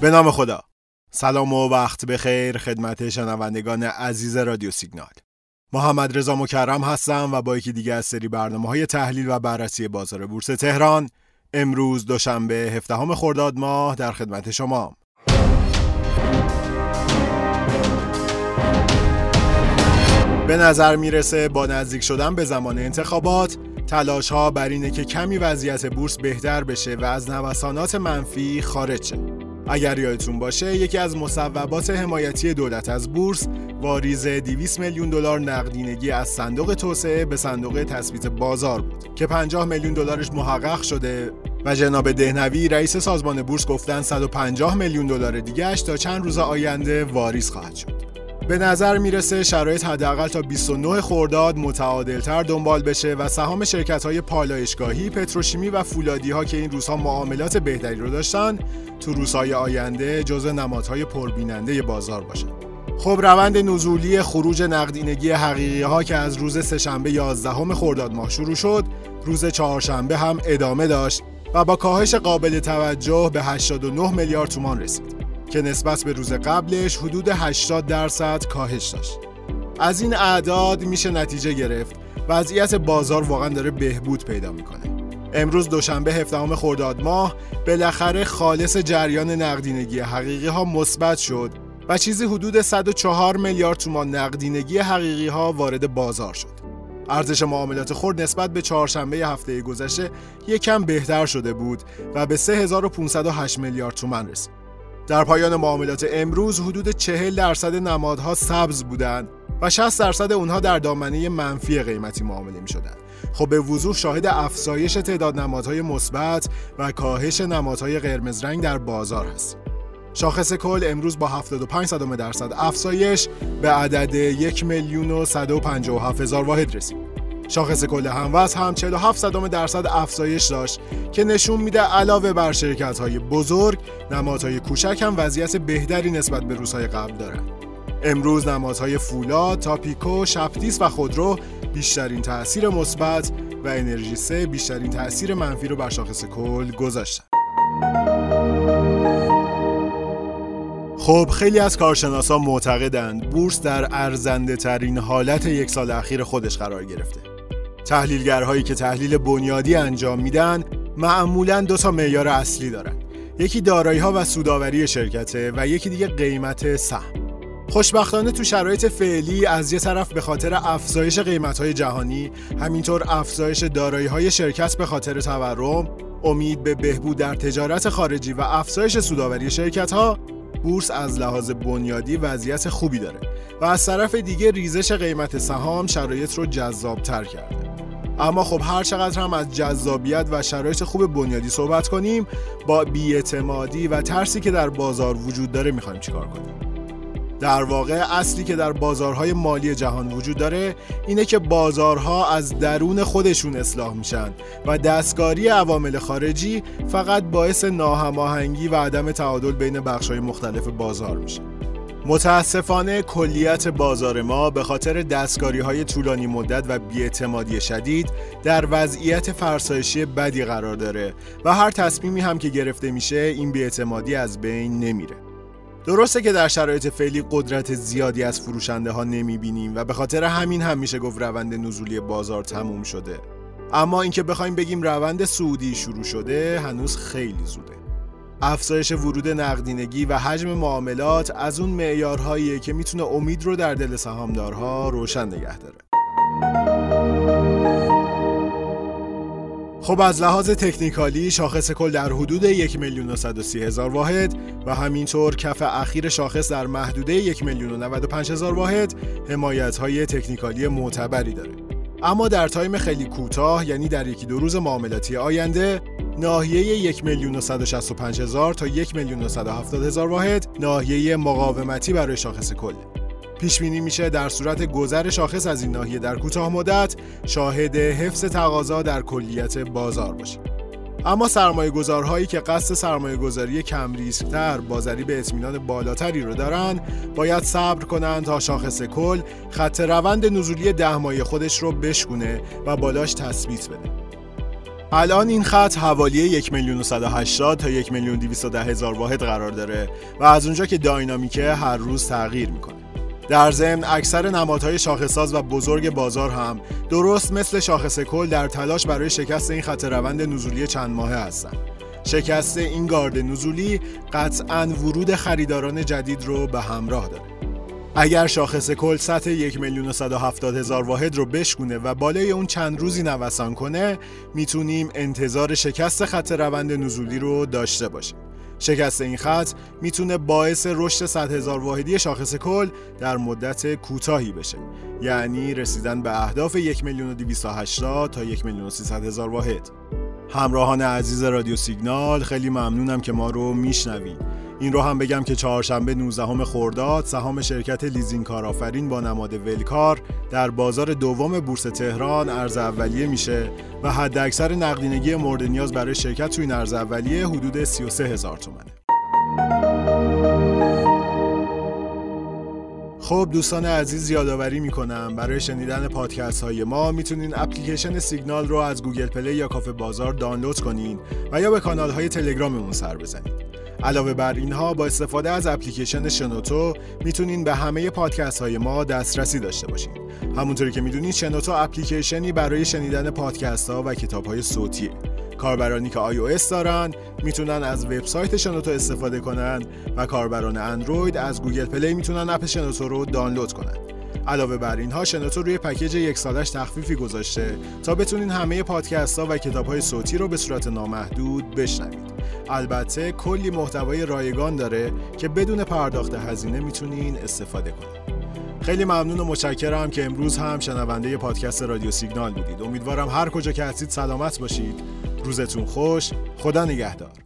به نام خدا. سلام و وقت بخیر خدمت شنوندگان عزیز رادیو سیگنال. محمد رضا مکرم هستم و با یکی دیگه از سری برنامه های تحلیل و بررسی بازار بورس تهران امروز دوشنبه 17 خرداد ماه در خدمت شما. به نظر می‌رسه با نزدیک شدن به زمان انتخابات تلاش ها بر اینه که کمی وضعیت بورس بهتر بشه و از نوسانات منفی خارج شه. اگر یادتون باشه یکی از مصوبات حمایتی دولت از بورس واریز 200 میلیون دلار نقدینگی از صندوق توسعه به صندوق تثبیت بازار بود که 50 میلیون دلارش محقق شده و جناب دهنوی رئیس سازمان بورس گفتن 150 میلیون دلار دیگهش تا چند روز آینده واریز خواهد شد. به نظر می‌رسه شرایط حداقل تا 29 خرداد متعادلتر دنبال بشه و سهام شرکت های پالایشگاهی، پتروشیمی و فولادی ها که این روزها معاملات بهتری رو داشتن تو روزهای آینده جزء نمادهای پربیننده بازار باشن. خب روند نزولی خروج نقدینگی حقیقی ها که از روز سهشنبه 11 خرداد ماه شروع شد، روز چهارشنبه هم ادامه داشت و با کاهش قابل توجه به 89 میلیارد تومان رسید. که نسبت به روز قبلش حدود 80 درصد کاهش داشت. از این اعداد میشه نتیجه گرفت وضعیت بازار واقعا داره بهبود پیدا می‌کنه. امروز دوشنبه 17 خرداد ماه بالاخره خالص جریان نقدینگی حقیقی ها مثبت شد و چیزی حدود 104 میلیارد تومان نقدینگی حقیقی ها وارد بازار شد. ارزش معاملات خرد نسبت به چهارشنبه هفته گذشته یکم بهتر شده بود و به 3508 میلیارد تومان رسید. در پایان معاملات امروز حدود 40 درصد نمادها سبز بودند و 60 درصد اونها در دامنه منفی قیمتی معامله می شدن. خب به وضوح شاهد افزایش تعداد نمادهای مثبت و کاهش نمادهای قرمز رنگ در بازار هست. شاخص کل امروز با 75 درصد افزایش به عدد 1 میلیون و 157 هزار واحد رسید. شاخص کل هموز هم 47 صدام درصد افزایش داشت که نشون میده علاوه بر شرکت های بزرگ نمادهای کوچک هم وضعیت بهتری نسبت به روزهای قبل دارن امروز نمادهای فولاد، تاپیکو، شپتیس و خودرو بیشترین تاثیر مثبت و انرژی سه بیشترین تاثیر منفی رو بر شاخص کل گذاشتن. خب خیلی از کارشناسان معتقدند بورس در ارزنده ترین حالت یک سال اخیر خودش قرار گرفته. تحلیلگرهایی که تحلیل بنیادی انجام میدن معمولا دو تا معیار اصلی دارن. یکی دارایی ها و سوداوری شرکته و یکی دیگه قیمت سهم. خوشبختانه تو شرایط فعلی از یه طرف به خاطر افزایش قیمت های جهانی همینطور افزایش دارایی های شرکت به خاطر تورم امید به بهبود در تجارت خارجی و افزایش سوداوری شرکت ها بورس از لحاظ بنیادی وضعیت خوبی داره و از طرف دیگه ریزش قیمت سهام شرایط رو جذابتر کرده. اما خب هر چقدر هم از جذابیت و شرایط خوب بنیادی صحبت کنیم با بیاعتمادی و ترسی که در بازار وجود داره می‌خوایم چیکار کنیم؟ در واقع اصلی که در بازارهای مالی جهان وجود داره اینه که بازارها از درون خودشون اصلاح میشن و دستکاری عوامل خارجی فقط باعث ناهماهنگی و عدم تعادل بین بخشهای مختلف بازار میشه. متاسفانه کلیت بازار ما به خاطر دستکاری های طولانی مدت و بیاعتمادی شدید در وضعیت فرسایشی بدی قرار داره و هر تصمیمی هم که گرفته میشه این بیاعتمادی از بین نمیره. درسته که در شرایط فعلی قدرت زیادی از فروشنده ها نمی‌بینیم و به خاطر همین هم میشه گفت روند نزولی بازار تموم شده. اما اینکه بخوایم بگیم روند سعودی شروع شده هنوز خیلی زوده. افزایش ورود نقدینگی و حجم معاملات از اون معیارهایی که می‌تونه امید رو در دل سهامدارها روشن نگه داره. خب از لحاظ تکنیکالی شاخص کل در حدود 1 میلیون هزار واحد و همینطور کف اخیر شاخص در محدوده 1 میلیون هزار واحد حمایت های تکنیکالی معتبری داره. اما در تایم خیلی کوتاه یعنی در یکی دو روز معاملاتی آینده ناحیه 1 میلیون هزار تا 1 میلیون هزار واحد ناحیه مقاومتی برای شاخص کل. پیش بینی میشه در صورت گذر شاخص از این ناحیه در کوتاه مدت شاهد حفظ تقاضا در کلیت بازار باشه. اما سرمایه گذارهایی که قصد سرمایه گذاری کم ریسکتر بازاری به اطمینان بالاتری رو دارن باید صبر کنند تا شاخص کل خط روند نزولی ده ماهه خودش رو بشکونه و بالاش تثبیت بده. الان این خط حوالی 1 میلیون تا 1 میلیون هزار واحد قرار داره و از اونجا که داینامیکه هر روز تغییر می‌کنه. در ضمن اکثر نمادهای شاخصساز و بزرگ بازار هم درست مثل شاخص کل در تلاش برای شکست این خط روند نزولی چند ماهه هستند. شکست این گارد نزولی قطعا ورود خریداران جدید رو به همراه داره. اگر شاخص کل سطح یک میلیون و هزار واحد رو بشکونه و بالای اون چند روزی نوسان کنه می‌تونیم انتظار شکست خط روند نزولی رو داشته باشیم. شکست این خط می‌تونه باعث رشد 100 هزار واحدی شاخص کل در مدت کوتاهی بشه. یعنی رسیدن به اهداف 1 میلیون و تا 1 میلیون و واحد. همراهان عزیز رادیو سیگنال خیلی ممنونم که ما رو میشنوید این رو هم بگم که چهارشنبه 19 خرداد سهام شرکت لیزینگ کارآفرین با نماد ولکار در بازار دوم بورس تهران عرضه اولیه میشه و حداکثر نقدینگی مورد نیاز برای شرکت توی این عرضه اولیه حدود 33 هزار تومنه. خب دوستان عزیز یادآوری می‌کنم برای شنیدن پادکست های ما می‌تونین اپلیکیشن سیگنال رو از گوگل پلی یا کافه بازار دانلود کنین و یا به کانال های تلگراممون سر بزنید. علاوه بر اینها با استفاده از اپلیکیشن شنوتو می‌تونین به همه پادکست های ما دسترسی داشته باشین همونطوری که می‌دونید شنوتو اپلیکیشنی برای شنیدن پادکست ها و کتاب های صوتیه کاربرانی که iOS دارن می‌تونن از وبسایت شنوتو استفاده کنن و کاربران اندروید از گوگل پلی می‌تونن اپ شنوتو رو دانلود کنن. علاوه بر اینها شنوتو روی پکیج یک سالش تخفیفی گذاشته تا بتونین همه پادکست ها و کتاب های صوتی رو به صورت نامحدود بشنوید. البته کلی محتوای رایگان داره که بدون پرداخت هزینه می‌تونین استفاده کنید خیلی ممنون و متشکرم که امروز هم شنونده پادکست رادیو سیگنال بودید. امیدوارم هر کجا که هستید سلامت باشید. روزتون خوش. خدا نگهدار.